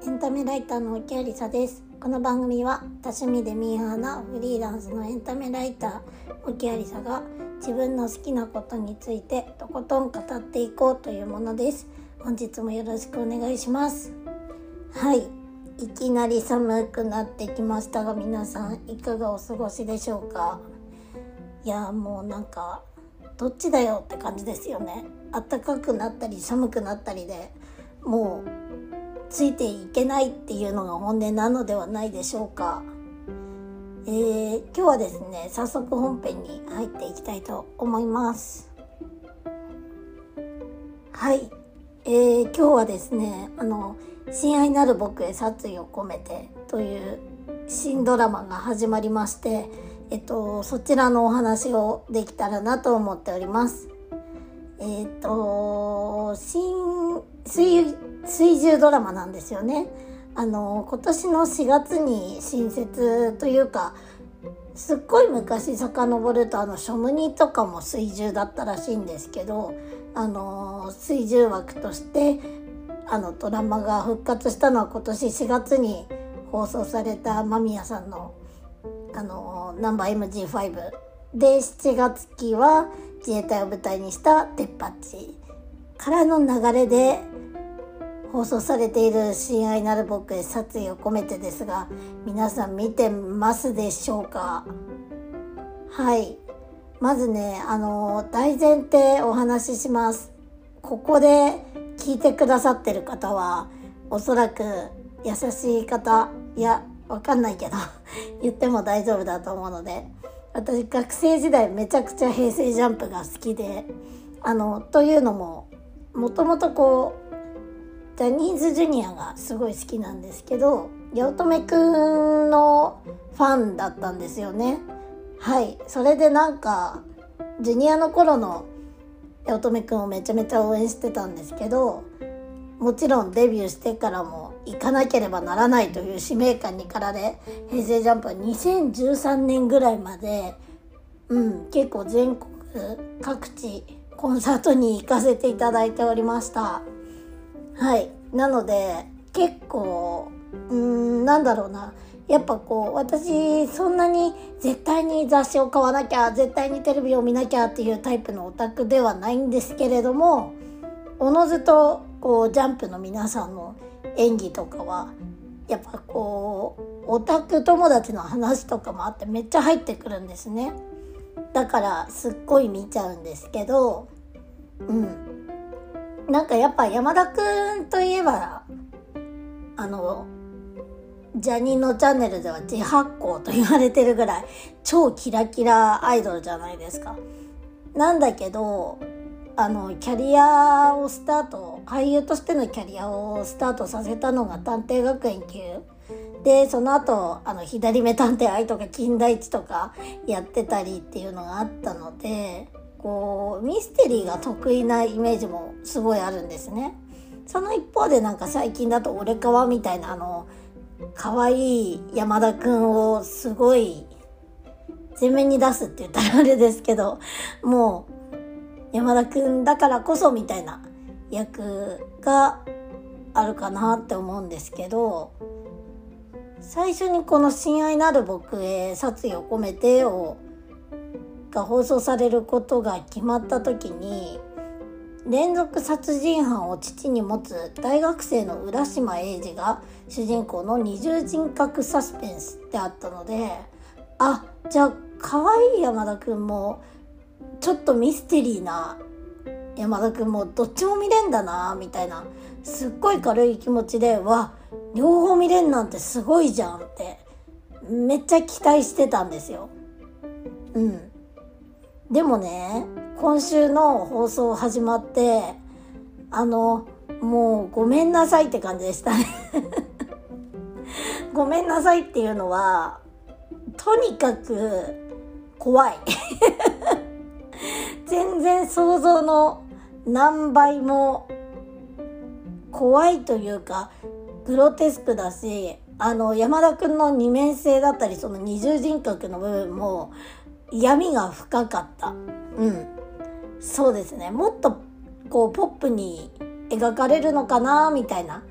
エンタメライターの沖有沙です。この番組は多趣味でミーハーなフリーランスのエンタメライター沖有沙が自分の好きなことについてとことん語っていこうというものです。本日もよろしくお願いします。はい。いきなり寒くなってきましたが皆さんいかがお過ごしでしょうか？いやもうなんかどっちだよって感じですよね。暖かくなったり寒くなったりでもうついていけないっていうのが本音なのではないでしょうか。えー、今日はですね早速本編に入っていきたいと思います。はい。えー、今日はですねあの「親愛なる僕へ殺意を込めて」という新ドラマが始まりましてえっとそちらのお話をできたらなと思っております。えっ、と新水水10ドラマなんですよね。あの今年の4月に新設というかすっごい昔遡るとあの書無ニとかも水10だったらしいんですけどあの水10枠としてあのドラマが復活したのは今年4月に放送された間宮さんのあのナンバー MG5 で7月期は自衛隊を舞台にした「デッパッチ」からの流れで放送されている「親愛なる僕へ殺意を込めて」ですが皆さん見てますでしょうか？はい。まずねあの大前提お話しします。ここで聞いてくださってる方はおそらく優しい方いやわかんないけど言っても大丈夫だと思うので私学生時代めちゃくちゃ平成ジャンプが好きであのというのももともとこうジャニーズジュニアがすごい好きなんですけど八乙女くんのファンだったんですよね。はい。それでなんかジュニアの頃の八乙女くんをめちゃめちゃ応援してたんですけどもちろんデビューしてからも行かなければならないという使命感に駆られ平成ジャンプは2013年ぐらいまでうん結構全国各地コンサートに行かせていただいておりました。はい。なので、結構、うん、なんだろうな。やっぱこう、私、そんなに絶対に雑誌を買わなきゃ、絶対にテレビを見なきゃっていうタイプのオタクではないんですけれども、おのずと、こう、ジャンプの皆さんの演技とかは、やっぱこう、オタク友達の話とかもあってめっちゃ入ってくるんですね。だからすっごい見ちゃうんですけど、うん。なんかやっぱ山田くんといえば、あの、ジャニーのチャンネルでは自発行と言われてるぐらい超キラキラアイドルじゃないですか。なんだけど、あの、キャリアをスタート、俳優としてのキャリアをスタートさせたのが探偵学園級。で、その後、あの、左目探偵愛とか金田一とかやってたりっていうのがあったので、こうミステリーが得意なイメージもすごいあるんですね。その一方でなんか最近だと「俺川」みたいなあの可愛い山田くんをすごい前面に出すって言ったらあれですけどもう山田くんだからこそみたいな役があるかなって思うんですけど最初にこの「親愛なる僕へ殺意を込めて」をが放送されることが決まった時に連続殺人犯を父に持つ大学生の浦島英二が主人公の二重人格サスペンスってあったのであじゃあ可愛い山田くんもちょっとミステリーな山田くんもどっちも見れんだなみたいなすっごい軽い気持ちでわ両方見れんなんてすごいじゃんってめっちゃ期待してたんですよ。うん。でもね、今週の放送始まって、あの、もうごめんなさいって感じでしたね ごめんなさいっていうのは、とにかく怖い 全然想像の何倍も怖いというか、グロテスクだし、あの、山田くんの二面性だったり、その二重人格の部分も、闇が深かった。うん。そうですね。もっとこうポップに描かれるのかなみたいな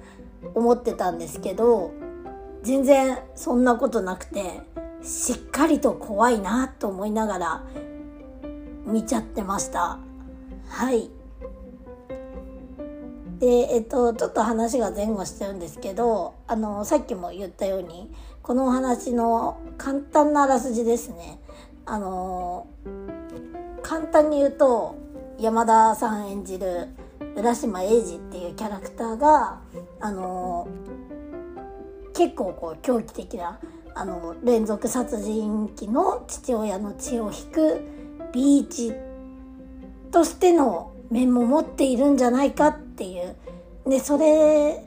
思ってたんですけど全然そんなことなくてしっかりと怖いなと思いながら見ちゃってましたはいでえっとちょっと話が前後しちゃうんですけどあのさっきも言ったようにこのお話の簡単なあらすじですね。あの簡単に言うと山田さん演じる浦島英二っていうキャラクターがあの結構こう狂気的なあの連続殺人鬼の父親の血を引くビーチとしての面も持っているんじゃないかっていうでそれ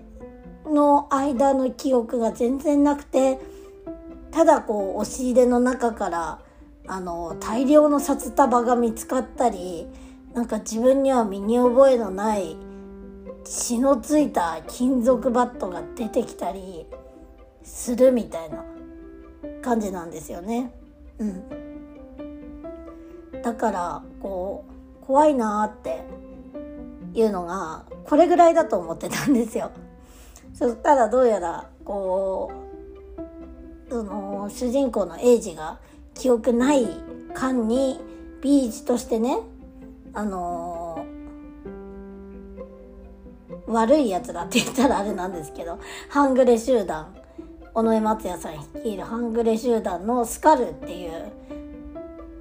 の間の記憶が全然なくてただこう押し入れの中からあの大量の札束が見つかったりなんか自分には身に覚えのない血のついた金属バットが出てきたりするみたいな感じなんですよね。うん、だからこう怖いなっていうのがこれぐらいだと思ってたんですよ。そしたらどうやらこうその主人公のエイジが記憶ない間にビーチとしてねあのー、悪いやつらって言ったらあれなんですけど半グレ集団尾上松也さん率いる半グレ集団のスカルっていう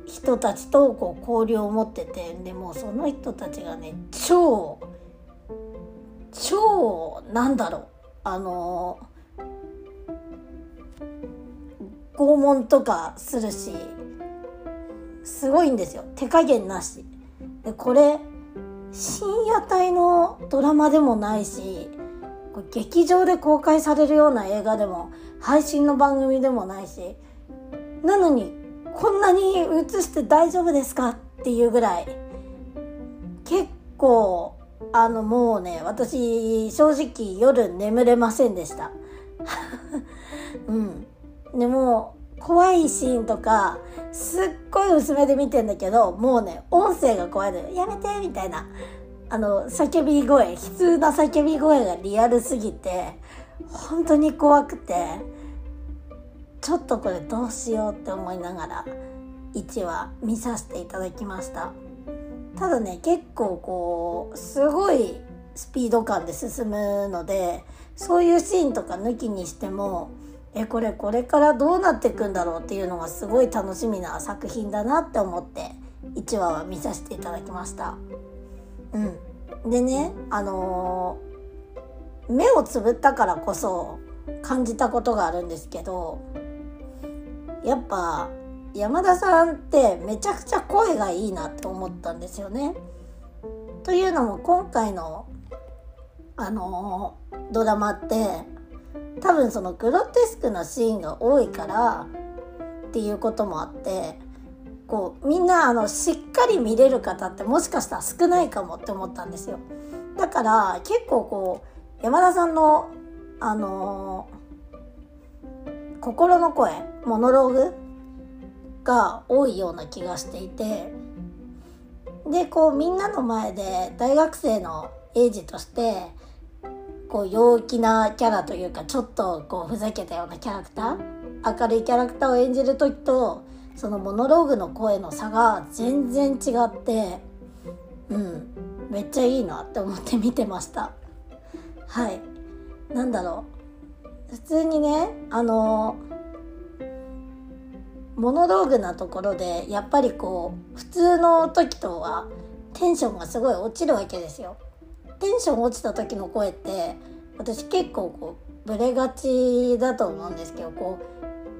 人たちとこう交流を持っててでもその人たちがね超超なんだろうあの拷問とかするしすごいんですよ。手加減なし。でこれ深夜帯のドラマでもないし劇場で公開されるような映画でも配信の番組でもないしなのにこんなに映して大丈夫ですかっていうぐらい。結構あのもうね私正直夜眠れませんでした。うん。でも怖いシーンとかすっごい薄めで見てんだけどもうね音声が怖いのやめてみたいな。あの叫び声悲痛な叫び声がリアルすぎて本当に怖くて。ちょっとこれどうしようって思いながら1話見させていただきましたただね結構こうすごいスピード感で進むのでそういうシーンとか抜きにしてもえこれこれからどうなっていくんだろうっていうのがすごい楽しみな作品だなって思って1話は見させていただきました。うん、でねあのー、目をつぶったからこそ感じたことがあるんですけどやっぱ山田さんってめちゃくちゃ声がいいなって思ったんですよね。というのも今回のあのー、ドラマって多分そのグロテスクなシーンが多いからっていうこともあってこうみんなあのしっかり見れる方ってもしかしたら少ないかもって思ったんですよだから結構こう山田さんのあのー、心の声モノローグ？が多いような気がしていて。でこうみんなの前で大学生のエイジとしてこう陽気なキャラというかちょっとこうふざけたようなキャラクター明るいキャラクターを演じる時とそのモノローグの声の差が全然違ってうんめっちゃいいなって思って見てました。はい。なんだろう。普通にねあのモノローグなところでやっぱりこう普通の時とはテンションがすごい落ちるわけですよ。テンション落ちた時の声って私結構こうブレがちだと思うんですけどこ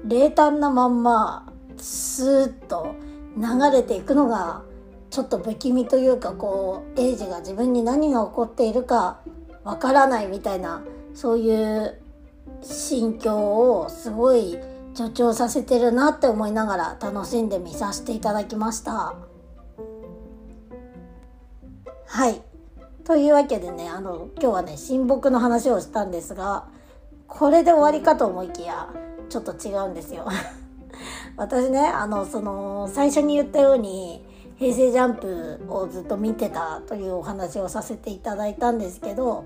う冷淡なまんまスーッと流れていくのがちょっと不気味というかこうエイジが自分に何が起こっているかわからないみたいなそういう心境をすごい助長させてるなって思いながら楽しんで見させていただきました。はい。というわけでね、あの、今日はね、親睦の話をしたんですが、これで終わりかと思いきや、ちょっと違うんですよ。私ね、あの、その、最初に言ったように、平成ジャンプをずっと見てたというお話をさせていただいたんですけど、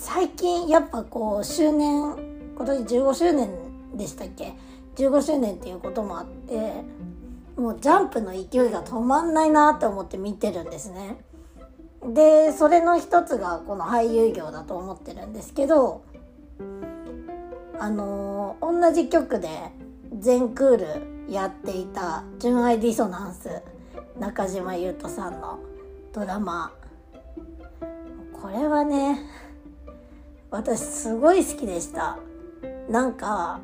最近やっぱこう周年今年15周年でしたっけ？15周年っていうこともあってもうジャンプの勢いが止まんないなって思って見てるんですね。でそれの一つがこの俳優業だと思ってるんですけどあのー、同じ曲で全クールやっていた「純愛ディソナンス」中島裕翔さんのドラマこれはね私すごい好きでした。なんか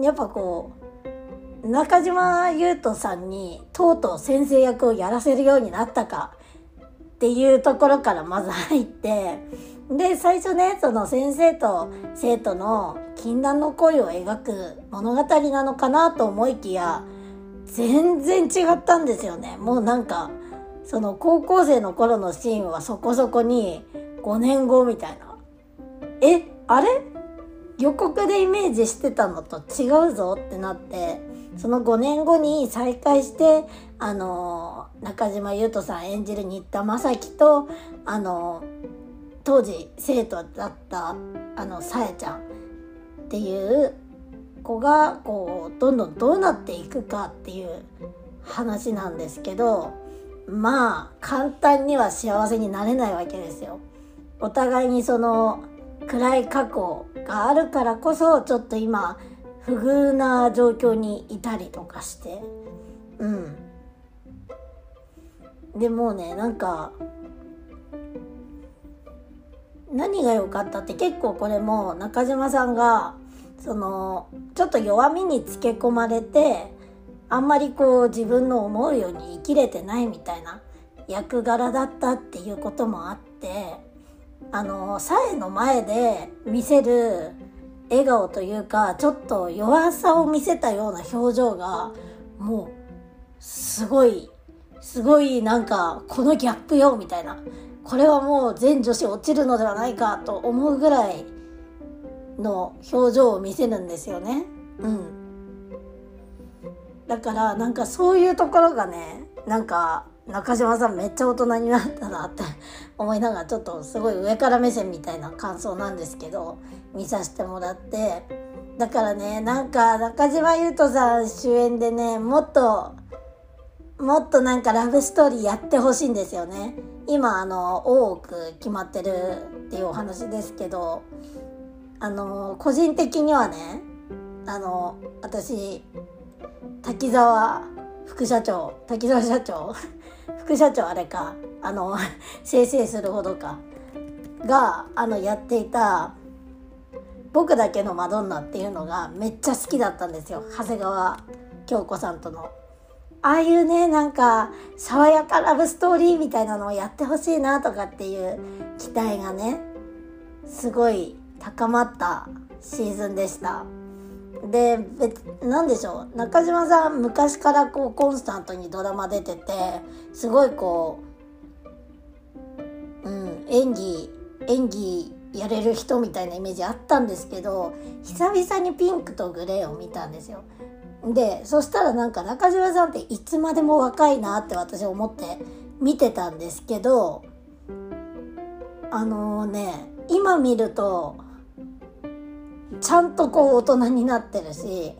やっぱこう中島裕翔さんにとうとう先生役をやらせるようになったかっていうところからまず入ってで最初ねその先生と生徒の禁断の恋を描く物語なのかなと思いきや全然違ったんですよね。もうなんかその高校生の頃のシーンはそこそこに5年後みたいな。えあれ？予告でイメージしてたのと違うぞってなってその5年後に再会してあの中島裕翔さん演じる新田正樹とあの当時生徒だったあのさえちゃんっていう子がこうどんどんどうなっていくかっていう話なんですけどまあ簡単には幸せになれないわけですよ。お互いにその暗い過去があるからこそちょっと今不遇な状況にいたりとかして。うん。でもうねなんか何が良かったって結構これも中島さんがそのちょっと弱みにつけ込まれてあんまりこう自分の思うように生きれてないみたいな役柄だったっていうこともあってあのサエの前で見せる笑顔というかちょっと弱さを見せたような表情がもうすごいすごいなんかこのギャップよみたいなこれはもう全女子落ちるのではないかと思うぐらいの表情を見せるんですよね。うん。だからなんかそういうところがねなんか中島さんめっちゃ大人になったなって思いながらちょっとすごい上から目線みたいな感想なんですけど見させてもらってだからねなんか中島裕翔さん主演でねもっともっとなんかラブストーリーやってほしいんですよね。今あの多く決まってるっていうお話ですけどあの個人的にはねあの私滝沢副社長滝沢社長副社長あれかあの 生成するほどかがあのやっていた「僕だけのマドンナ」っていうのがめっちゃ好きだったんですよ長谷川京子さんとの。ああいうねなんか爽やかラブストーリーみたいなのをやってほしいなとかっていう期待がねすごい高まったシーズンでした。で何でしょう中島さん昔からこうコンスタントにドラマ出ててすごいこう、うん、演技演技やれる人みたいなイメージあったんですけど久々にピンクとグレーを見たんですよ。でそしたらなんか中島さんっていつまでも若いなって私思って見てたんですけどあのー、ね今見るとちゃんとこう大人になってるし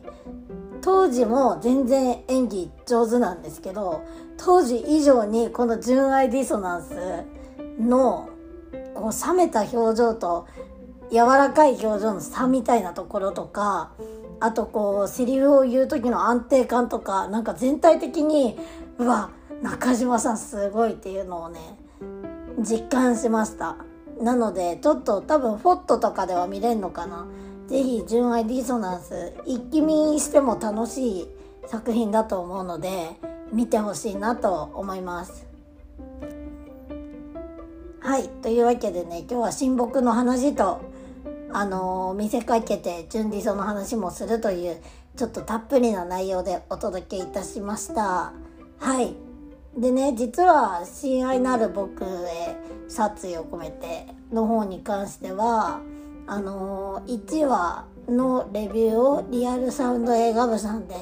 当時も全然演技上手なんですけど当時以上にこの純愛ディソナンスのこう冷めた表情と柔らかい表情の差みたいなところとかあとこうセリフを言う時の安定感とかなんか全体的にうわ中島さんすごいっていうのをね実感しました。なのでちょっと多分フォットとかでは見れるのかな。ぜひ純愛ディソナンス一気見しても楽しい作品だと思うので見てほしいなと思います。はいというわけでね今日は親睦の話とあのー、見せかけて純理想の話もするというちょっとたっぷりな内容でお届けいたしました。はい。でね実は「親愛なる僕へ殺意を込めて」の方に関してはあの1話のレビューをリアルサウンド映画部さんで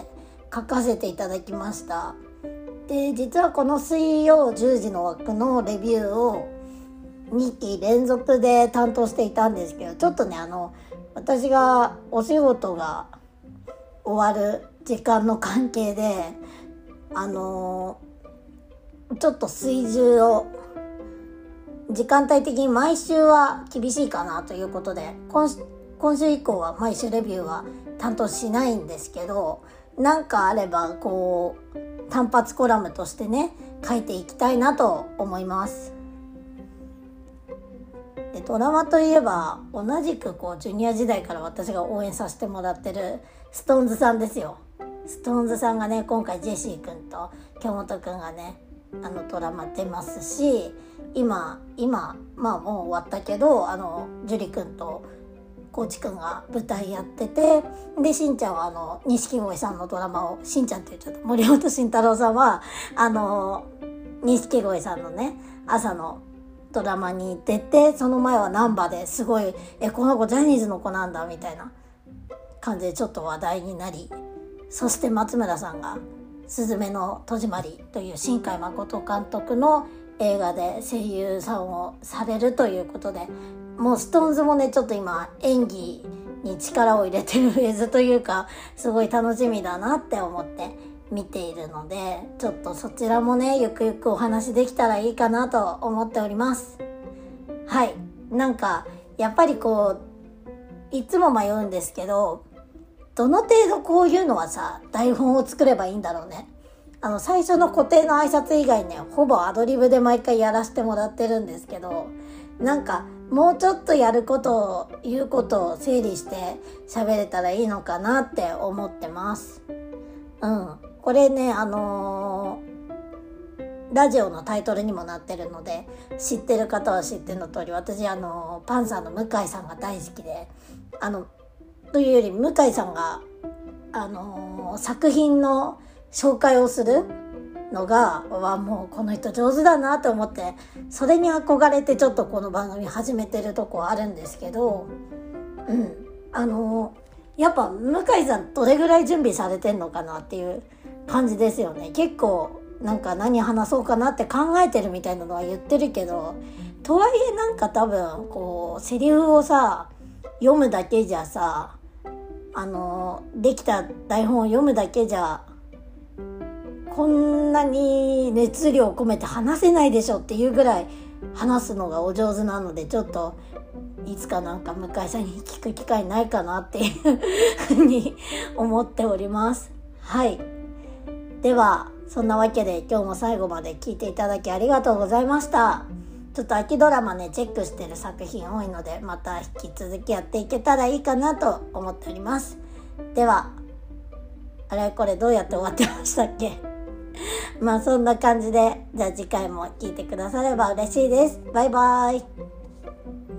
書かせていただきました。で実はこの水曜10時の枠のレビューを2期連続で担当していたんですけどちょっとねあの私がお仕事が終わる時間の関係であのちょっと水準を時間帯的に毎週は厳しいかなということで今今週以降は毎週レビューは担当しないんですけどなんかあればこう単発コラムとしてね書いていきたいなと思います。でドラマといえば同じくこうジュニア時代から私が応援させてもらってる SixTONES さんですよ。SixTONES さんがね今回ジェシー君と京本君がねあのドラマ出ますし今今まあもう終わったけどあの樹君と高知くんが舞台やっててでしんちゃんはあの錦鯉さんのドラマをしんちゃんって言っちゃった。森本慎太郎さんはあの錦鯉さんのね朝のドラマに出てその前は難波ですごい「えこの子ジャニーズの子なんだ」みたいな感じでちょっと話題になりそして松村さんが「すずめの戸締まり」という新海誠監督の映画で声優さんをされるということでもう SixTONES もねちょっと今演技に力を入れてるフェーズというかすごい楽しみだなって思って見ているのでちょっとそちらもねゆくゆくお話できたらいいかなと思っております。はい。なんかやっぱりこういつも迷うんですけどどの程度こういうのはさ台本を作ればいいんだろうね。あの最初の固定の挨拶以外ねほぼアドリブで毎回やらせてもらってるんですけどなんかもうちょっとやることを言うことを整理して喋れたらいいのかなって思ってます。うん。これねあのー、ラジオのタイトルにもなってるので知ってる方は知っての通り私あの、パンサーの向井さんが大好きであのというより向井さんがあの、作品の紹介をするのがはもうこの人上手だなと思ってそれに憧れてちょっとこの番組始めてるとこあるんですけどうん。あのやっぱ向井さんどれぐらい準備されてんのかなっていう感じですよね。結構なんか何話そうかなって考えてるみたいなのは言ってるけどとはいえなんか多分こうセリフをさ読むだけじゃさあのできた台本を読むだけじゃこんなに熱量込めて話せないでしょっていうぐらい話すのがお上手なのでちょっといつかなんか向井さんに聞く機会ないかなっていうふうに思っております。はい。では、そんなわけで今日も最後まで聞いていただきありがとうございました。ちょっと秋ドラマね、チェックしてる作品多いので、また引き続きやっていけたらいいかなと思っております。では、あれこれどうやって終わってましたっけ？まあそんな感じで、じゃあ次回も聴いてくだされば嬉しいです。バイバーイ。